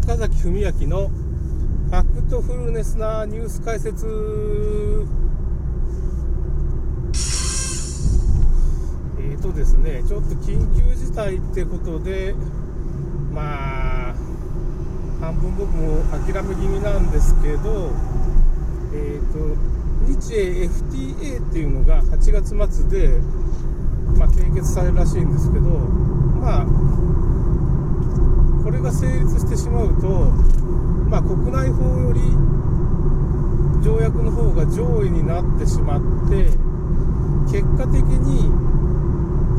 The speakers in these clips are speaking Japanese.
坂崎文明のファクトフルネスなニュース解説。えーとですねちょっと緊急事態ってことでまあ半分僕も諦め気味なんですけどえーと日英 FTA っていうのが8月末で、まあ、締結されるらしいんですけどまあれが成立してしまうと、まあ、国内法より条約の方が上位になってしまって結果的に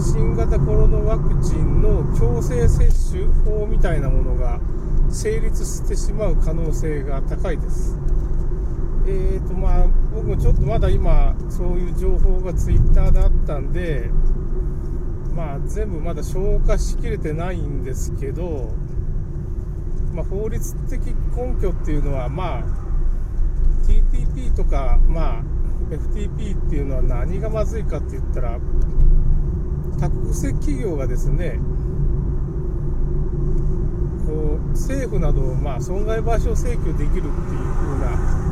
新型コロナワクチンの強制接種法みたいなものが成立してしまう可能性が高いです。えーとまあ、僕もちょっとまだ今、そういう情報がツイッターであったんで、まあ、全部まだ消化しきれてないんですけど、まあ、法律的根拠っていうのは、まあ、TTP とか、まあ、FTP っていうのは何がまずいかって言ったら、多国籍企業がですね、こう政府などをまあ損害賠償請求できるっていう風な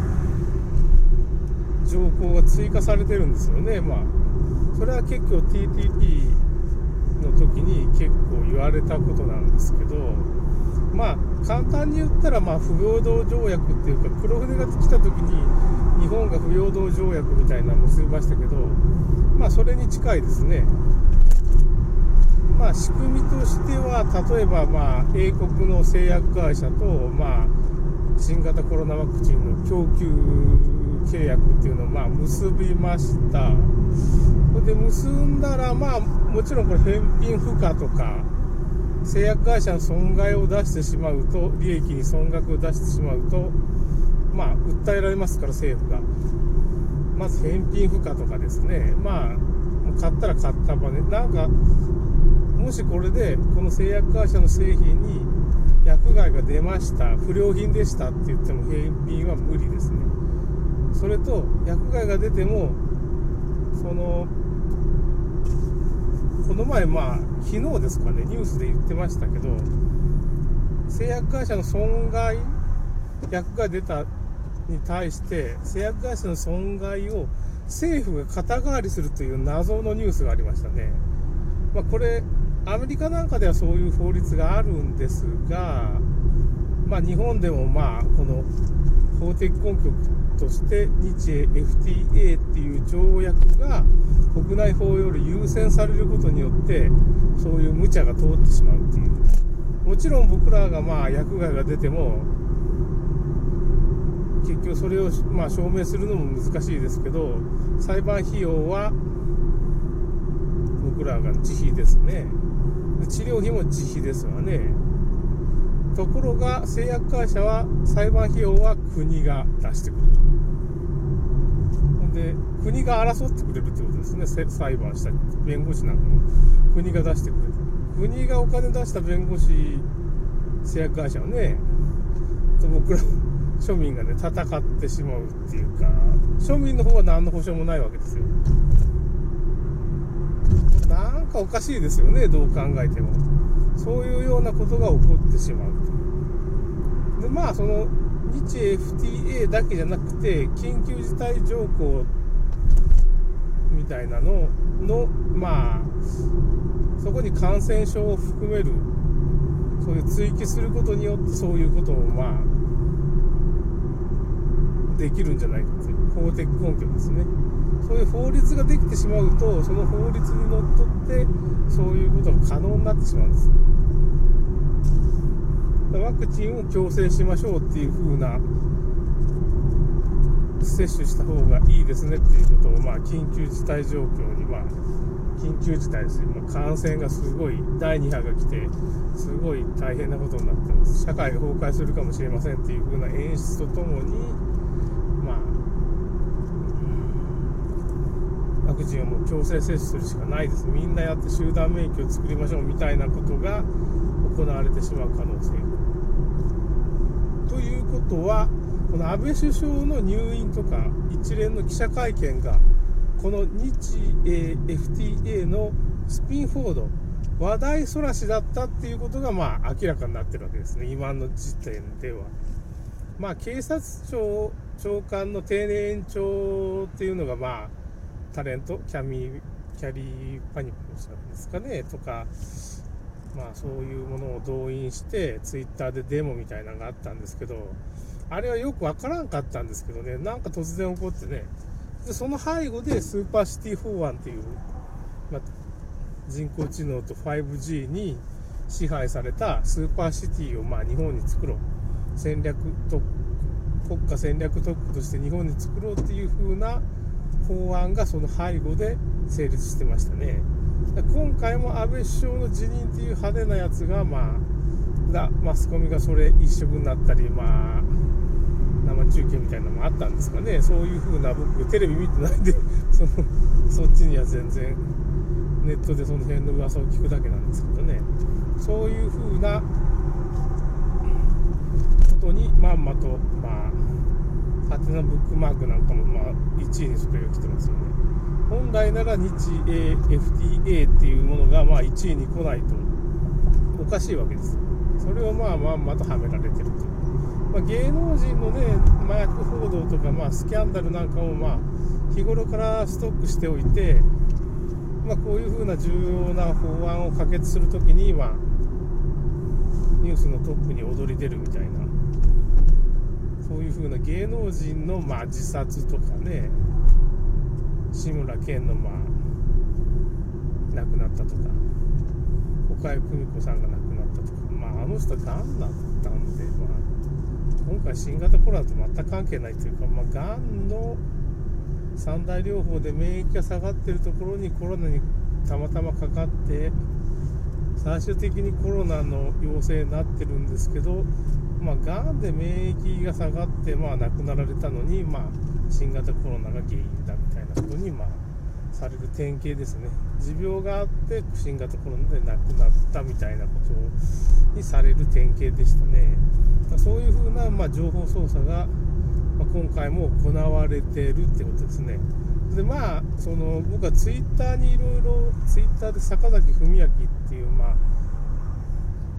条項が追加されてるんですよね、まあ、それは結構 TTP 結構言われたことなんですけど、まあ、簡単に言ったら、まあ、不平等条約っていうか、黒船が来た時に、日本が不平等条約みたいなの結びましたけど、まあ、それに近いですね。まあ、仕組みとしては、例えば、まあ、英国の製薬会社と、まあ、新型コロナワクチンの供給契約っていうのを、まあ、結びました。それで結んだら、まあ、もちろんこれ返品不可とか、製薬会社の損害を出してしまうと、利益に損額を出してしまうと、まあ、訴えられますから、政府が。まず返品不可とかですね、まあ、買ったら買った場ね、なんか、もしこれで、この製薬会社の製品に薬害が出ました、不良品でしたって言っても返品は無理ですね。それと、薬害が出ても、その、この前、まあ、昨日ですかね、ニュースで言ってましたけど、製薬会社の損害、薬が出たに対して、製薬会社の損害を政府が肩代わりするという謎のニュースがありましたね。まあ、これ、アメリカなんかではそういう法律があるんですが、まあ、日本でもまあこの法的根拠として日英 FTA っていう条約が国内法より優先されることによってそういう無茶が通ってしまうっていうもちろん僕らがまあ薬害が出ても結局それをまあ証明するのも難しいですけど裁判費用は僕らが自費ですね。治療費も自費ですわね。ところが製薬会社は裁判費用は国が出してくるで国が争ってくれるってことですね。裁判した弁護士なんかも。国が出してくれる国がお金出した弁護士製薬会社はね僕ら庶民がね戦ってしまうっていうか庶民の方は何の保証もないわけですよ。なんかおかしいですよね。どう考えても。そういうようなことが起こってしまうでまあその日 FTA だけじゃなくて緊急事態条項みたいなののまあそこに感染症を含めるそういう追記することによってそういうことをまあできるんじゃないかという法的根拠ですね。そういう法律ができてしまうとその法律にのっとってそういうことが可能になってしまうんです。ワクチンを強制しましょうっていう風な接種した方がいいですねっていうことを、まあ、緊急事態状況に、まあ、緊急事態ですよ、まあ、感染がすごい第2波が来てすごい大変なことになってます。社会が崩壊するかもしれませんっていう風な演出とともにまあワクチンをもう強制接種するしかないです。みんなやって集団免疫を作りましょうみたいなことが行われてしまう可能性。ということは、この安倍首相の入院とか一連の記者会見が、この日英 FTA のスピンフォード、話題そらしだったっていうことが、まあ、明らかになってるわけですね、今の時点では。まあ、警察庁長官の定年延長っていうのが、まあ、タレント、キャミキャリーパニックさんですかね、とか、まあ、そういうものを動員して、ツイッターでデモみたいなのがあったんですけど、あれはよくわからんかったんですけどね、なんか突然起こってね、でその背後でスーパーシティ法案っていう、まあ、人工知能と 5G に支配されたスーパーシティをまあ日本に作ろう。戦略特国家戦略特区として日本に作ろうっていう風な法案がその背後で成立してましたね。今回も安倍首相の辞任っていう派手なやつがまあマスコミがそれ一色になったりまあ生中継みたいなのもあったんですかね。そういう風な僕テレビ見てないんで そのそっちには全然ネットでその辺の噂を聞くだけなんですけどね。そういう風なことにまんまとまあハテナブックマークなんかもまあ1位にそれが来てますよね。本来なら日英 FTA っていうものがまあ1位に来ないとおかしいわけです。それをまあまんまとはめられてるという、まあ、芸能人のね麻薬報道とかまあスキャンダルなんかもまあ日頃からストックしておいてまあ、こういうふうな重要な法案を可決するときに、まあ、ニュースのトップに躍り出るみたいな、そういうふうな芸能人の、まあ、自殺とかね、志村けんの、まあ、亡くなったとか、岡井久美子さんが亡くなったとか、まあ、あの人はがんだったんで、まあ、今回新型コロナと全く関係ないというか、まあ、がんの三大療法で免疫が下がってるところにコロナにたまたまかかって最終的にコロナの陽性になってるんですけど、まあ、がんで免疫が下がって、まあ、亡くなられたのに、まあ、新型コロナが原因だみたいなことに、まあ、される典型ですね持病があって新型コロナで亡くなったみたいなことにされる典型でしたねそういうふうな、まあ、情報操作がまあ、今回も行われてるってことですね。でまあその僕はツイッターにいろいろツイッターで坂崎文明っていうまあ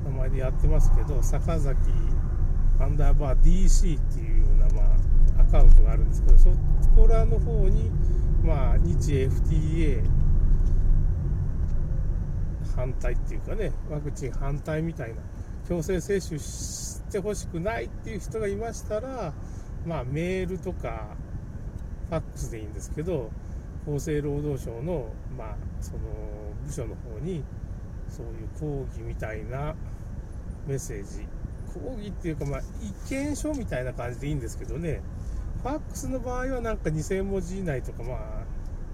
名前でやってますけど坂崎アンダーバー DC っていうようなまあアカウントがあるんですけどそこらの方にまあ日 FTA 反対っていうかねワクチン反対みたいな強制接種してほしくないっていう人がいましたらまあ、メールとかファックスでいいんですけど厚生労働省の,、まあその部署の方にそういう抗議みたいなメッセージ抗議っていうか、まあ、意見書みたいな感じでいいんですけどね。ファックスの場合はなんか2000文字以内とかまあ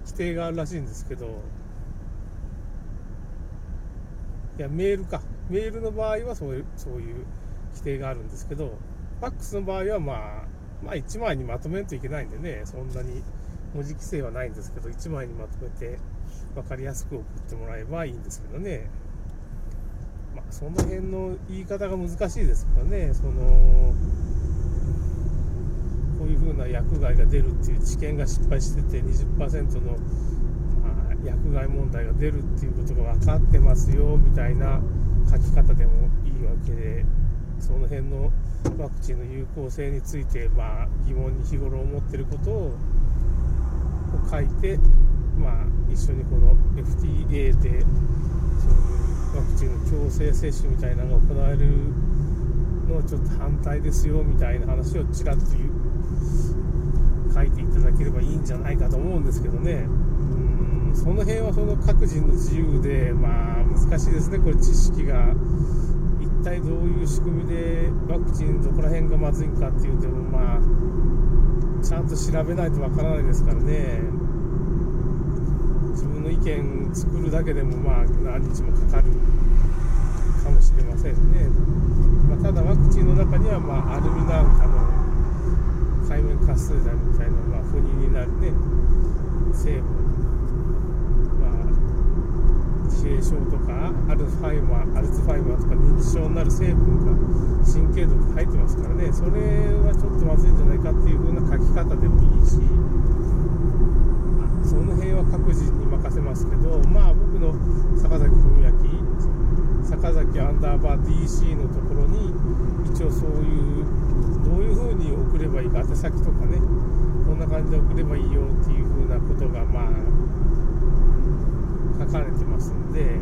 規定があるらしいんですけど。いやメールか。メールの場合はそういうそういう規定があるんですけど。ファックスの場合はまあまあ1枚にまとめんといけないんでね、そんなに文字規制はないんですけど、1枚にまとめて分かりやすく送ってもらえばいいんですけどね。その辺の言い方が難しいですからね、その、こういう風な薬害が出るっていう知見が失敗してて20%の、まあ、薬害問題が出るっていうことが分かってますよみたいな書き方でもいいわけで、その辺のワクチンの有効性について、まあ、疑問に日頃思ってることを書いて、まあ、一緒にこの FTA でそういうワクチンの強制接種みたいなのが行われるのはちょっと反対ですよみたいな話をちらっと書いていただければいいんじゃないかと思うんですけどね。うんその辺はその各人の自由で、まあ、難しいですね、これ、知識が一体どういう仕組みでワクチンどこら辺がまずいかっていうてもまあちゃんと調べないとわからないですからね。自分の意見作るだけでもまあ何日もかかる。もしれませんね、まあ、ただワクチンの中にはまあアルミなんかの界面活性剤みたいなまあ不妊になるね成分自閉症とかアルファイマーアルツファイマーとか認知症になる成分が神経毒入ってますからねそれはちょっとまずいんじゃないかっていう風な書き方でもいいしその辺は各人に任せますけどまあ僕の坂崎文明中崎アンダーバー DC のところに一応そういうどういうふうに送ればいいか宛先とかねこんな感じで送ればいいよっていうふうなことがまあ書かれてますんで、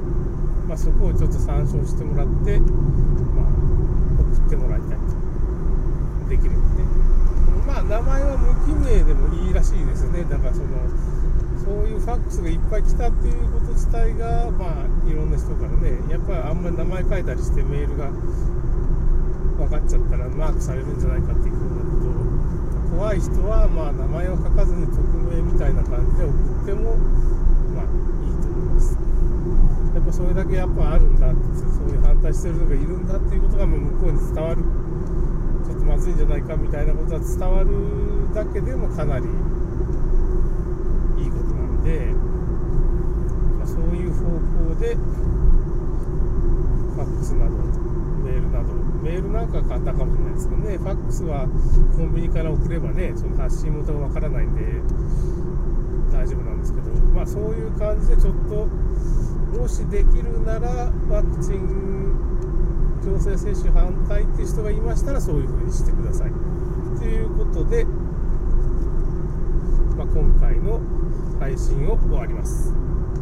まあ、そこをちょっと参照してもらって、まあ、送ってもらいたいと。できるんで。ねまあ名前は無記名でもいいらしいですねだからそのそういうファックスがいっぱい来たっていうこと自体がまあいろんな人からねやっぱりあんまり名前書いたりしてメールが分かっちゃったらマークされるんじゃないかっていうふうなこと怖い人はまあ名前を書かずに匿名みたいな感じで送ってもまあいいと思います。やっぱそれだけやっぱあるんだってそういう反対してる人がいるんだっていうことが向こうに伝わる。ちょっとまずいんじゃないかみたいなことが伝わるだけでもかなりで、まあ、そういう方向でファックスなどメールなどメールなんか簡単かもしれないですけどね。ファックスはコンビニから送ればねその発信元がわからないんで大丈夫なんですけど。まあそういう感じでちょっともしできるならワクチン強制接種反対っていう人がいましたらそういうふうにしてください。ということで、まあ、今回の配信を終わります。